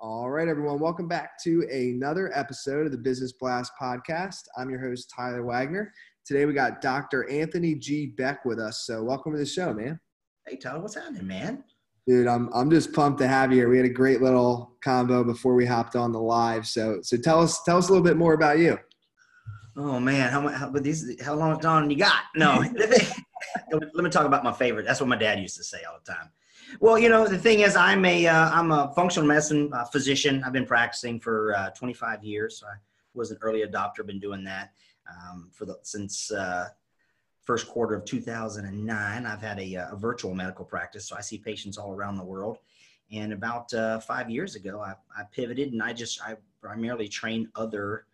All right, everyone, welcome back to another episode of the Business Blast podcast. I'm your host, Tyler Wagner. Today we got Dr. Anthony G. Beck with us. So, welcome to the show, man. Hey, Tyler, what's happening, man? Dude, I'm, I'm just pumped to have you here. We had a great little combo before we hopped on the live. So, so tell us tell us a little bit more about you. Oh man, how, how but these how long time you got? No, let me talk about my favorite. That's what my dad used to say all the time. Well, you know, the thing is, I'm a am uh, a functional medicine uh, physician. I've been practicing for uh, 25 years. So I was an early adopter. Been doing that um, for the since uh, first quarter of 2009. I've had a, uh, a, virtual medical practice, so I see patients all around the world. And about five years ago, I, I, pivoted and I just I primarily train other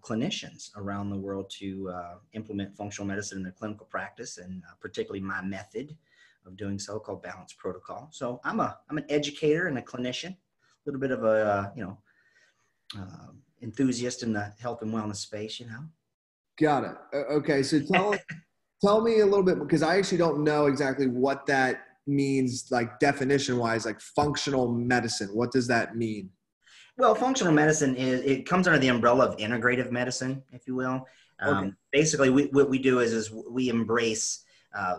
clinicians around the world to implement functional medicine in their clinical practice, and particularly my method of doing so called Balance Protocol. So I'm a I'm an educator and a clinician, a little bit of a uh, you know uh, enthusiast in the health and wellness space. You know. Got it. Okay, so tell tell me a little bit because I actually don't know exactly what that means, like definition wise, like functional medicine. What does that mean? Well, functional medicine is it comes under the umbrella of integrative medicine, if you will. Um, okay. Basically, we, what we do is is we embrace uh,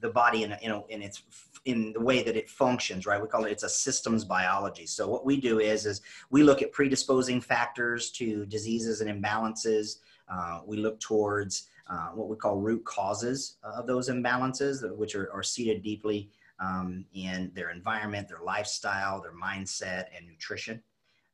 the body in, in, in its in the way that it functions right? We call it it's a systems biology. So what we do is is we look at predisposing factors to diseases and imbalances. Uh, we look towards uh, what we call root causes of those imbalances which are, are seated deeply um, in their environment their lifestyle their mindset and nutrition.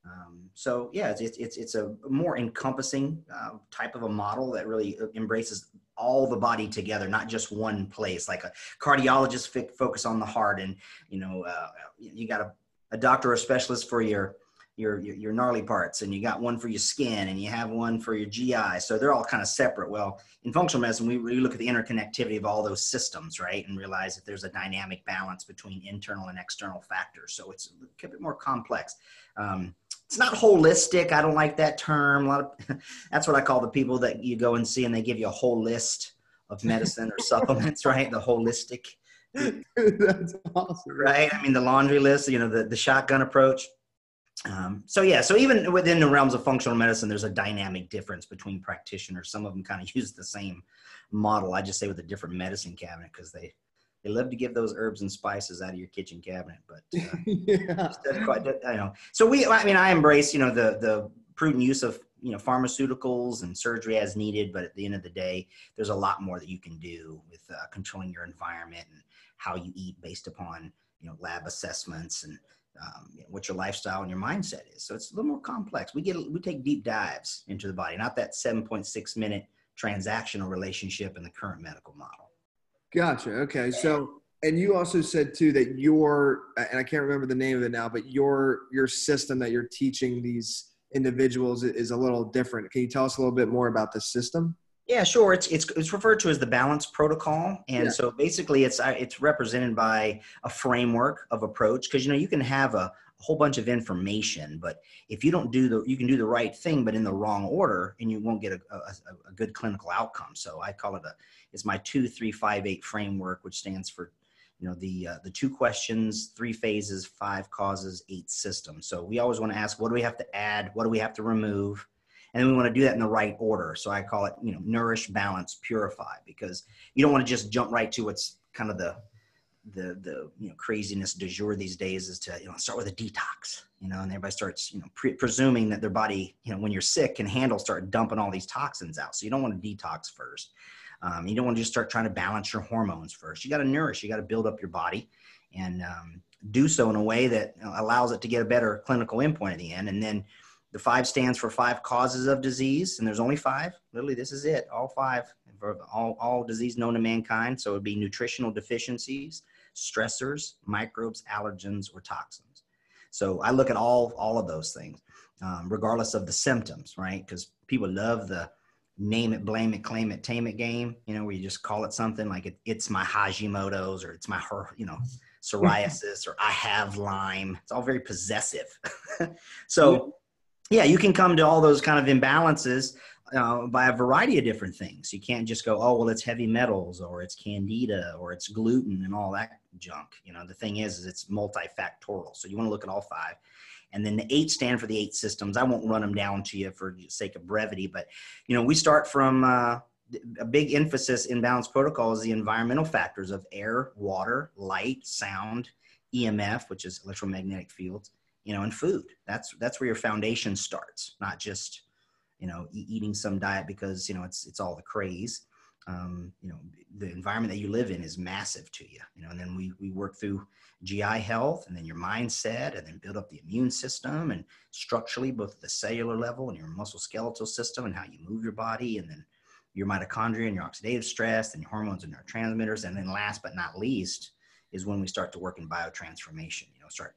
Um, so yeah, it's, it's, it's a more encompassing uh, type of a model that really embraces all the body together, not just one place. Like a cardiologist f- focus on the heart, and you know, uh, you got a, a doctor or specialist for your, your your your gnarly parts, and you got one for your skin, and you have one for your GI. So they're all kind of separate. Well, in functional medicine, we really look at the interconnectivity of all those systems, right, and realize that there's a dynamic balance between internal and external factors. So it's a bit more complex. Um, it's not holistic. I don't like that term. A lot of that's what I call the people that you go and see and they give you a whole list of medicine or supplements, right? The holistic. that's awesome. Right. I mean, the laundry list, you know, the, the shotgun approach. Um, so yeah, so even within the realms of functional medicine, there's a dynamic difference between practitioners. Some of them kind of use the same model. I just say with a different medicine cabinet because they they love to give those herbs and spices out of your kitchen cabinet, but uh, yeah. quite, I know. So we, I mean, I embrace, you know, the the prudent use of you know pharmaceuticals and surgery as needed, but at the end of the day, there's a lot more that you can do with uh, controlling your environment and how you eat based upon you know lab assessments and um, you know, what your lifestyle and your mindset is. So it's a little more complex. We get we take deep dives into the body, not that 7.6 minute transactional relationship in the current medical model. Gotcha. Okay. So, and you also said too that your, and I can't remember the name of it now, but your your system that you're teaching these individuals is a little different. Can you tell us a little bit more about the system? Yeah, sure. It's it's it's referred to as the balance protocol, and yeah. so basically, it's it's represented by a framework of approach because you know you can have a, a whole bunch of information, but if you don't do the, you can do the right thing, but in the wrong order, and you won't get a, a, a good clinical outcome. So I call it a it's my two three five eight framework, which stands for you know the uh, the two questions, three phases, five causes, eight systems. So we always want to ask, what do we have to add? What do we have to remove? And we want to do that in the right order. So I call it you know nourish, balance, purify, because you don't want to just jump right to what's kind of the the the you know craziness du jour these days is to you know start with a detox you know and everybody starts you know pre- presuming that their body you know when you're sick can handle start dumping all these toxins out so you don't want to detox first um, you don't want to just start trying to balance your hormones first. You got to nourish, you got to build up your body and um, do so in a way that allows it to get a better clinical endpoint at the end. And then the five stands for five causes of disease, and there's only five. Literally, this is it. All five for all, all disease known to mankind. So it would be nutritional deficiencies, stressors, microbes, allergens, or toxins. So I look at all all of those things, um, regardless of the symptoms, right? Because people love the name it, blame it, claim it, tame it game, you know, where you just call it something like it, it's my Hashimoto's or it's my, her, you know, psoriasis or I have Lyme. It's all very possessive. so, yeah, you can come to all those kind of imbalances uh, by a variety of different things. You can't just go, oh, well, it's heavy metals or it's candida or it's gluten and all that junk. You know, the thing is, is it's multifactorial. So you want to look at all five. And then the eight stand for the eight systems. I won't run them down to you for sake of brevity, but you know, we start from uh, a big emphasis in balance protocol is the environmental factors of air, water, light, sound, EMF, which is electromagnetic fields, you know, and food. That's that's where your foundation starts, not just you know eating some diet because you know it's it's all the craze. Um, you know, the environment that you live in is massive to you. You know, and then we we work through GI health, and then your mindset, and then build up the immune system, and structurally both the cellular level and your muscle skeletal system, and how you move your body, and then your mitochondria and your oxidative stress and your hormones and neurotransmitters. And then last but not least is when we start to work in biotransformation, you know, start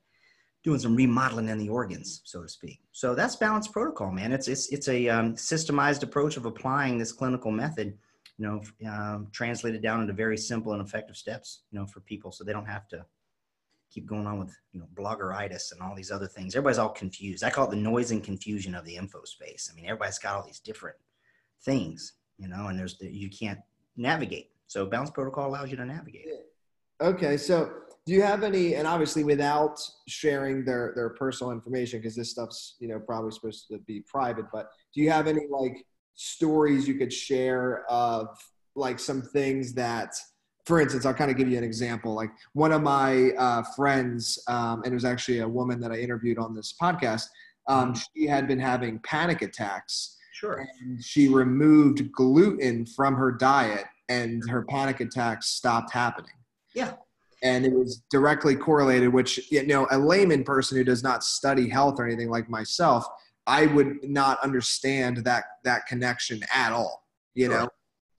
doing some remodeling in the organs, so to speak. So that's balance protocol, man. It's, it's, it's a um, systemized approach of applying this clinical method, you know, um, translated down into very simple and effective steps, you know, for people so they don't have to keep going on with, you know, bloggeritis and all these other things. Everybody's all confused. I call it the noise and confusion of the info space. I mean, everybody's got all these different things you know, and there's the, you can't navigate. So balance protocol allows you to navigate. Okay, so do you have any? And obviously, without sharing their their personal information, because this stuff's you know probably supposed to be private. But do you have any like stories you could share of like some things that? For instance, I'll kind of give you an example. Like one of my uh, friends, um, and it was actually a woman that I interviewed on this podcast. Um, mm-hmm. she had been having panic attacks, Sure. And she removed gluten from her diet and her panic attacks stopped happening. Yeah. And it was directly correlated, which, you know, a layman person who does not study health or anything like myself, I would not understand that that connection at all. You sure. know,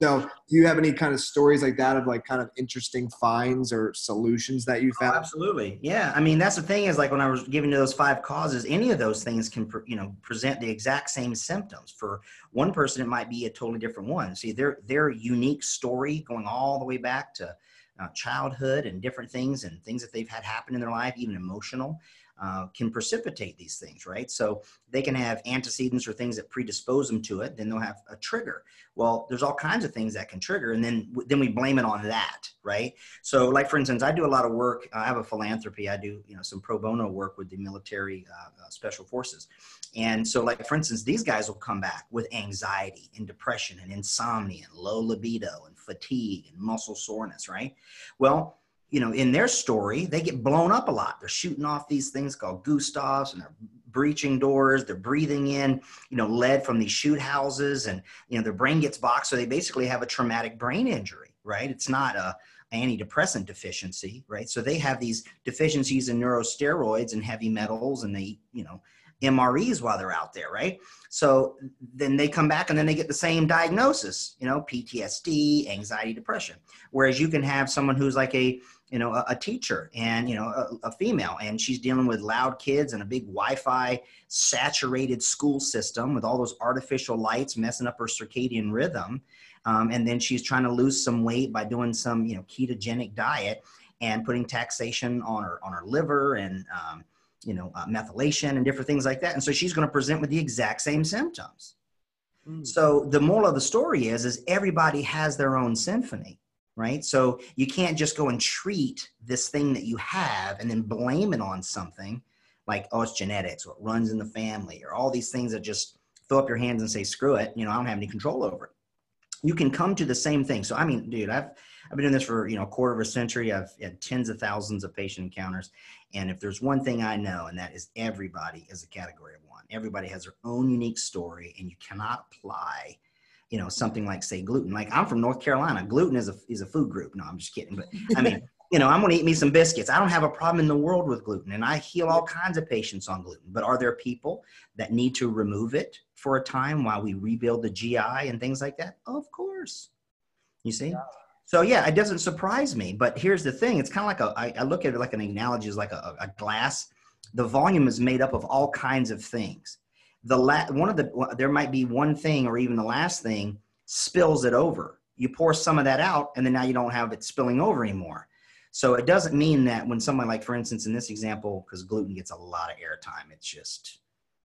so, do you have any kind of stories like that of like kind of interesting finds or solutions that you oh, found? Oh, absolutely, yeah. I mean, that's the thing is like when I was giving you those five causes, any of those things can you know present the exact same symptoms. For one person, it might be a totally different one. See, their their unique story going all the way back to uh, childhood and different things and things that they've had happen in their life, even emotional uh, can precipitate these things, right? So they can have antecedents or things that predispose them to it. Then they'll have a trigger. Well, there's all kinds of things that can trigger, and then then we blame it on that, right? So, like for instance, I do a lot of work. I have a philanthropy. I do you know some pro bono work with the military uh, uh, special forces, and so like for instance, these guys will come back with anxiety and depression and insomnia and low libido and fatigue and muscle soreness, right? Well you know, in their story, they get blown up a lot. They're shooting off these things called Gustavs and they're breaching doors. They're breathing in, you know, lead from these shoot houses and, you know, their brain gets boxed. So they basically have a traumatic brain injury, right? It's not a antidepressant deficiency, right? So they have these deficiencies in neurosteroids and heavy metals and they, you know, MREs while they're out there, right? So then they come back and then they get the same diagnosis, you know, PTSD, anxiety, depression. Whereas you can have someone who's like a, you know, a, a teacher and, you know, a, a, female and she's dealing with loud kids and a big Wi-Fi saturated school system with all those artificial lights messing up her circadian rhythm. Um, and then she's trying to lose some weight by doing some, you know, ketogenic diet and putting taxation on her, on her liver and, um, you know, uh, methylation and different things like that. And so she's going to present with the exact same symptoms. Mm. So the moral of the story is, is everybody has their own symphony, right? So you can't just go and treat this thing that you have and then blame it on something like, oh, it's genetics or it runs in the family or all these things that just throw up your hands and say, screw it. You know, I don't have any control over it. You can come to the same thing. So, I mean, dude, I've, I've been doing this for you know a quarter of a century. I've had tens of thousands of patient encounters, and if there's one thing I know, and that is everybody is a category of one. Everybody has their own unique story, and you cannot apply, you know, something like say gluten. Like I'm from North Carolina, gluten is a is a food group. No, I'm just kidding, but I mean. you know, I'm going to eat me some biscuits. I don't have a problem in the world with gluten, and I heal all kinds of patients on gluten. But are there people that need to remove it for a time while we rebuild the GI and things like that? Of course. You see? Yeah. So yeah, it doesn't surprise me. But here's the thing: it's kind of like a. I, I look at it like an analogy is like a, a glass. The volume is made up of all kinds of things. The la- one of the there might be one thing or even the last thing spills it over. You pour some of that out, and then now you don't have it spilling over anymore. So it doesn't mean that when someone like, for instance, in this example, because gluten gets a lot of airtime, it's just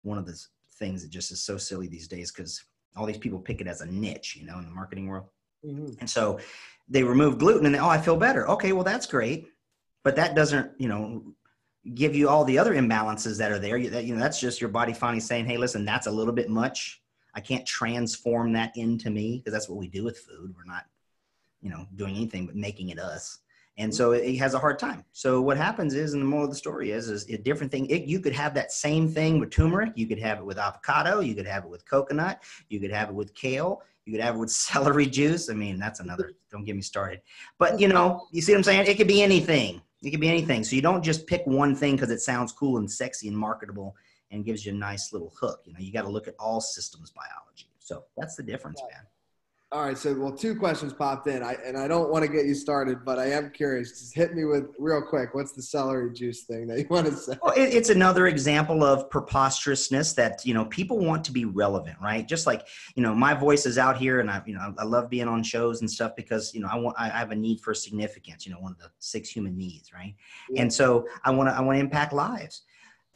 one of the things that just is so silly these days because all these people pick it as a niche, you know, in the marketing world. Mhm. And so they remove gluten and they, oh, I feel better. Okay, well, that's great. But that doesn't, you know, give you all the other imbalances that are there. You, that, you know, that's just your body finally saying, hey, listen, that's a little bit much. I can't transform that into me because that's what we do with food. We're not, you know, doing anything but making it us. And so it, has a hard time. So what happens is, and the moral of the story is, is a different thing. It, you could have that same thing with turmeric. You could have it with avocado. You could have it with coconut. You could have it with kale. You could have it with celery juice. I mean, that's another. Don't get me started. But you know, you see what I'm saying? It could be anything. It could be anything. So you don't just pick one thing because it sounds cool and sexy and marketable and gives you a nice little hook. You know, you got to look at all systems biology. So that's the difference, man. All right, so well, two questions popped in, I, and I don't want to get you started, but I am curious. Just hit me with real quick. What's the celery juice thing that you want to say? Well, it, it's another example of preposterousness that you know people want to be relevant, right? Just like you know, my voice is out here, and I you know I love being on shows and stuff because you know I want I have a need for significance. You know, one of the six human needs, right? Yeah. And so I want to I want to impact lives.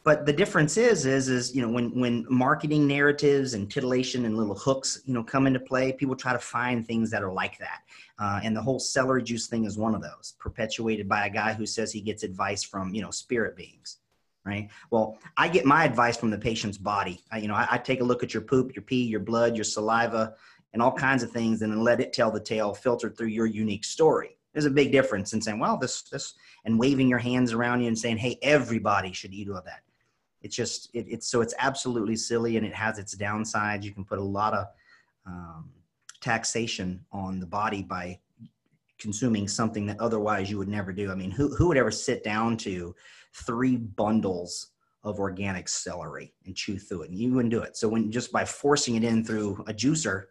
But the difference is is is you know when when marketing narratives and titillation and little hooks you know come into play, people try to find things that are like that. Uh, and the whole celery juice thing is one of those, perpetuated by a guy who says he gets advice from you know spirit beings right? Well, I get my advice from the patient's body. I, you know, I, I, take a look at your poop, your pee, your blood, your saliva, and all kinds of things, and then let it tell the tale filtered through your unique story. There's a big difference in saying, well, this, this, and waving your hands around you and saying, hey, everybody should eat all that. It's just, it, it's so it's absolutely silly and it has its downsides. You can put a lot of um, taxation on the body by consuming something that otherwise you would never do. I mean, who, who would ever sit down to three bundles of organic celery and chew through it? And you wouldn't do it. So when just by forcing it in through a juicer,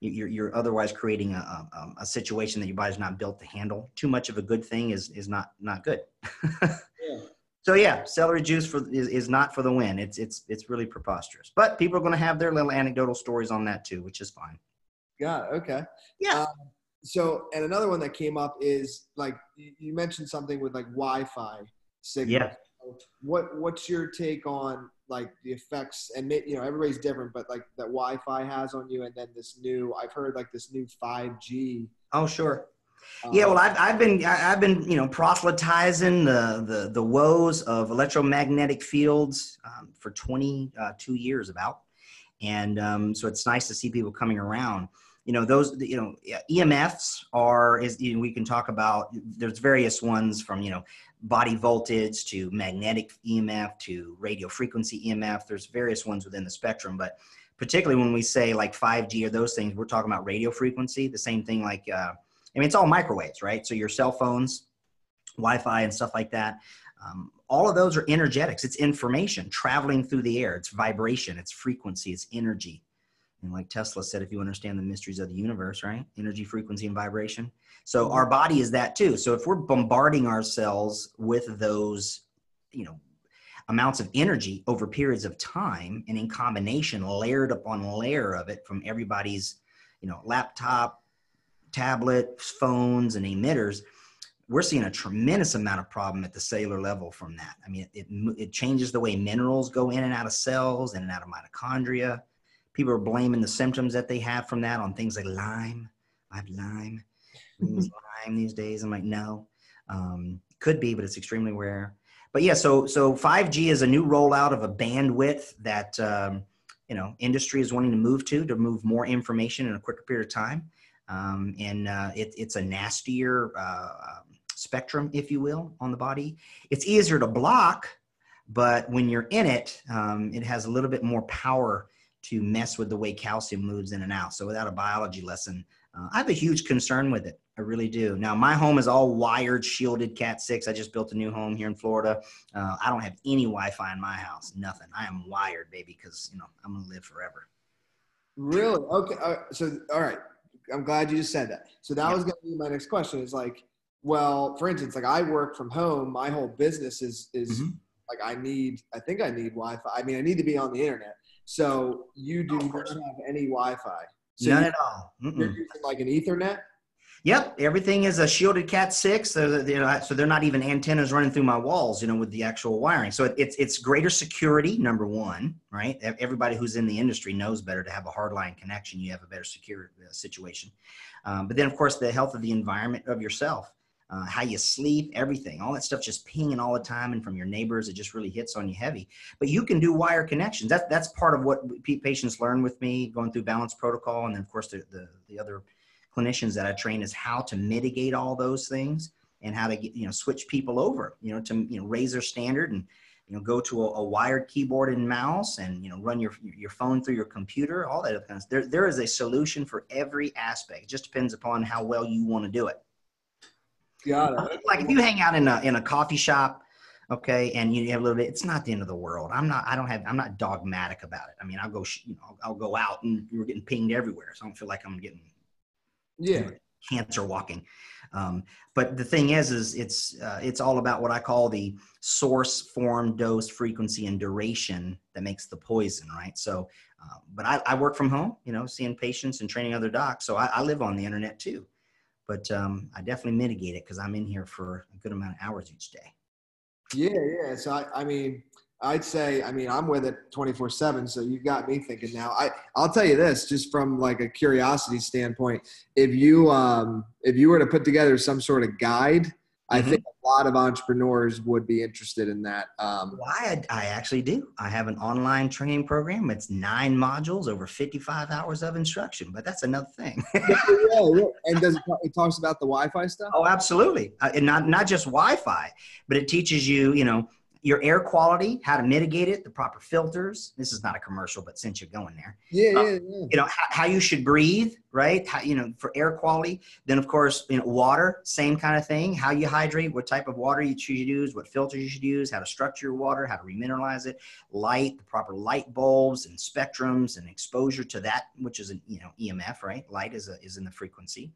you're, you're otherwise creating a, a, a situation that your body's not built to handle. Too much of a good thing is, is not, not good. So yeah, celery juice for, is, is not for the win. It's, it's, it's really preposterous, but people are going to have their little anecdotal stories on that too, which is fine. Yeah. Okay. Yeah. Um, so, and another one that came up is like you you mentioned something with like Wi-Fi signal. Yeah. What What's your take on like the effects? And you know, everybody's different, but like that Wi-Fi has on you, and then this new I've heard like this new 5G. Oh, sure. Um, Yeah, well, I've, I've been I've been you know proselytizing the the, the woes of electromagnetic fields um, for 22 years about, and um, so it's nice to see people coming around. You know those you know EMFs are is you know, we can talk about. There's various ones from you know body voltage to magnetic EMF to radio frequency EMF. There's various ones within the spectrum, but particularly when we say like 5G or those things, we're talking about radio frequency. The same thing like. Uh, I mean, it's all microwaves, right? So your cell phones, Wi-Fi, and stuff like that. Um, all of those are energetics. It's information traveling through the air. It's vibration. It's frequency. It's energy. And like Tesla said, if you understand the mysteries of the universe, right? Energy, frequency, and vibration. So our body is that too. So if we're bombarding ourselves with those, you know, amounts of energy over periods of time and in combination, layered upon layer of it from everybody's, you know, laptop, tablet, phones, and emitters, we're seeing a tremendous amount of problem at the cellular level from that. I mean, it, it changes the way minerals go in and out of cells, in and out of mitochondria. People are blaming the symptoms that they have from that on things like Lyme. I have Lyme. Lyme these days. I'm like, no. Um, could be, but it's extremely rare. But yeah, so so 5G is a new rollout of a bandwidth that um, you know industry is wanting to move to to move more information in a quicker period of time. Um, and uh, it, it's a nastier uh, spectrum, if you will, on the body. It's easier to block, but when you're in it, um, it has a little bit more power to mess with the way calcium moves in and out. So without a biology lesson, uh, I have a huge concern with it. I really do. Now my home is all wired, shielded Cat six. I just built a new home here in Florida. Uh, I don't have any Wi-Fi in my house. Nothing. I am wired, baby, because you know I'm gonna live forever. Really? Okay. Uh, so, all right. I'm glad you just said that. So that Yeah. was going to be my next question. Is like, well, for instance, like I work from home. My whole business is is Mhm. like I need. I think I need Wi-Fi. I mean, I need to be on the internet. So you do not have any Wi-Fi. So None you, at all. Mm-mm. you're using like an Ethernet. Yep, everything is a shielded Cat six. So they're, so they're not even antennas running through my walls, you know, with the actual wiring. So it's it's greater security. Number one, right? Everybody who's in the industry knows better to have a hardline connection. You have a better secure uh, situation. Um, but then, of course, the health of the environment of yourself, uh, how you sleep, everything, all that stuff just pinging all the time, and from your neighbors, it just really hits on you heavy. But you can do wire connections. That's that's part of what patients learn with me going through balance protocol, and then of course the the, the other clinicians that I train is how to mitigate all those things and how to get, you know switch people over you know to you know raise their standard and you know go to a, a, wired keyboard and mouse and you know run your your phone through your computer all that kind of there there is a solution for every aspect. It just depends upon how well you want to do it. Got it. Like if you hang out in a in a coffee shop okay and you have a little bit it's not the end of the world. I'm not i don't have i'm not dogmatic about it. I mean i'll go you know i'll, I'll go out and we're getting pinged everywhere so i don't feel like i'm getting yeah. cancer walking. Um, but the thing is is it's uh, it's all about what i call the source form dose frequency and duration that makes the poison right? So uh, but I, I, work from home you know seeing patients and training other docs. So i, I live on the internet too. But um, i definitely mitigate it because i'm in here for a good amount of hours each day. Yeah yeah. So i, I mean I'd say, I mean, I'm with it 24 seven. So you've got me thinking now. I, I'll tell you this, just from like a curiosity standpoint, if you, um, if you were to put together some sort of guide, mm-hmm. I think a lot of entrepreneurs would be interested in that. Um, well, I, I actually do. I have an online training program. It's nine modules over 55 hours of instruction, but that's another thing. yeah, yeah, And does it, it, talks about the Wi-Fi stuff? Oh, absolutely. Uh, and not, not just Wi-Fi, but it teaches you, you know, your air quality, how to mitigate it, the proper filters. This is not a commercial, but since you're going there, yeah, uh, yeah, yeah. you know how, how, you should breathe, right? How, you know for air quality. Then of course, you know water, same kind of thing. How you hydrate, what type of water you should use, what filters you should use, how to structure your water, how to remineralize it, light, the proper light bulbs and spectrums and exposure to that, which is an you know EMF, right? Light is a, is in the frequency.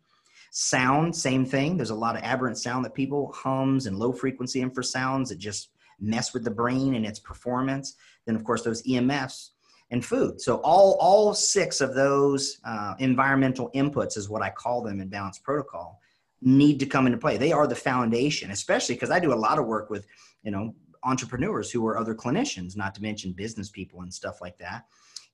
Sound, same thing. There's a lot of aberrant sound that people hums and low frequency infrasounds that just mess with the brain and its performance. Then, of course, those EMFs and food. So all all six of those uh, environmental inputs is what I call them in balance protocol need to come into play. They are the foundation, especially because I do a lot of work with you know entrepreneurs who are other clinicians, not to mention business people and stuff like that.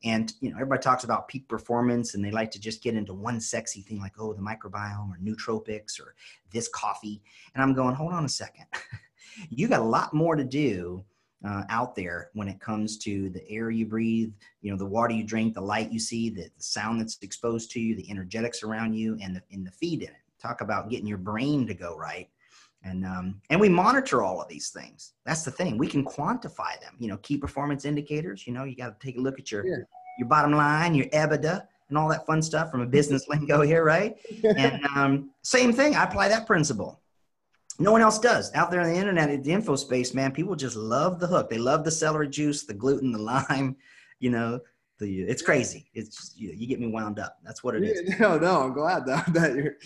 And you know, everybody talks about peak performance, and they like to just get into one sexy thing like, oh, the microbiome or nootropics or this coffee. And I'm going, hold on a second. you got a lot more to do uh, out there when it comes to the air you breathe, you know, the water you drink, the light you see, the, the sound that's exposed to you, the energetics around you, and the, in the feed in it. Talk about getting your brain to go right. And, um, and we monitor all of these things. That's the thing. We can quantify them. You know, key performance indicators. You know, you got to take a look at your yeah. your bottom line, your EBITDA, and all that fun stuff from a business lingo here, right? and um, same thing. I apply that principle no one else does. Out there on the internet the info space man people just love the hook. They love the celery juice the gluten the Lyme you know the it's crazy. It's just, you, you get me wound up. That's what it is. No no i'm glad that, that you're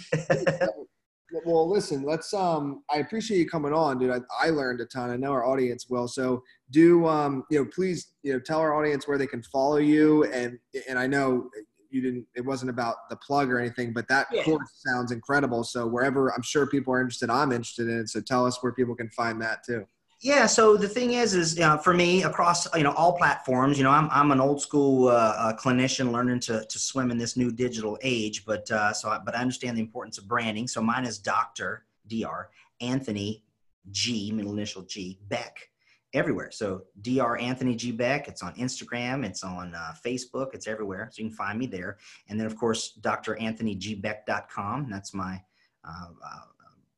well listen let's um i appreciate you coming on dude. I, I learned a ton. I know our audience will so do um you know please you know tell our audience where they can follow you. And and i know you didn't it wasn't about the plug or anything but that yeah. course sounds incredible. So wherever i'm sure people are interested i'm interested in it. So tell us where people can find that too. Yeah so the thing is is uh, for me across you know all platforms you know i'm, I'm an old school uh, uh, clinician learning to, to swim in this new digital age but uh, so I, but i understand the importance of branding. So mine is dr dr anthony g middle initial g beck everywhere. So Dr. Anthony G. Beck, it's on Instagram, it's on uh, Facebook, it's everywhere. So you can find me there. And then, of course, dranthonygbeck.com. That's my uh, uh,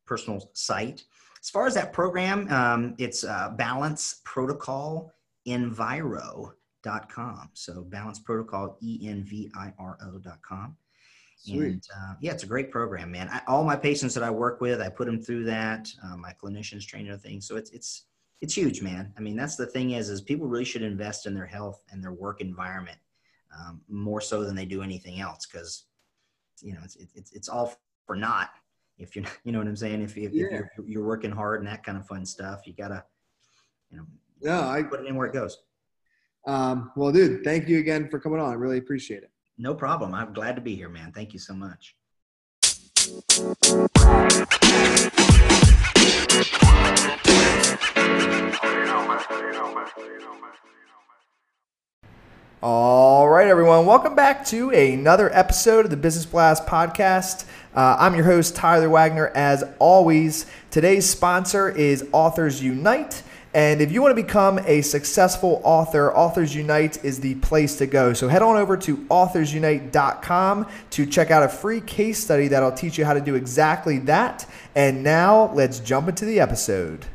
personal site. As far as that program, um, it's uh, Balance Protocol Enviro.com. So Balance Protocol, E N V I R O.com. Sweet. And uh, yeah, it's a great program, man. I, all my patients that I work with, I put them through that. Uh, my clinicians train other things, so it's it's it's huge, man. I mean, that's the thing is, is people really should invest in their health and their work environment um, more so than they do anything else. Cause you know, it's, it's, it's all for naught if you're, you know what I'm saying? If, if, yeah. if you're, you're working hard and that kind of fun stuff, you gotta, you know, no, I put it in where it goes. Um, well, dude, thank you again for coming on. I really appreciate it. No problem. I'm glad to be here, man. Thank you so much. All right, everyone. Welcome back to another episode of the Business Blast podcast. Uh, I'm your host, Tyler Wagner. As always, today's sponsor is Authors Unite. And if you want to become a successful author, Authors Unite is the place to go. So head on over to authorsunite.com to check out a free case study that'll teach you how to do exactly that. And now let's jump into the episode.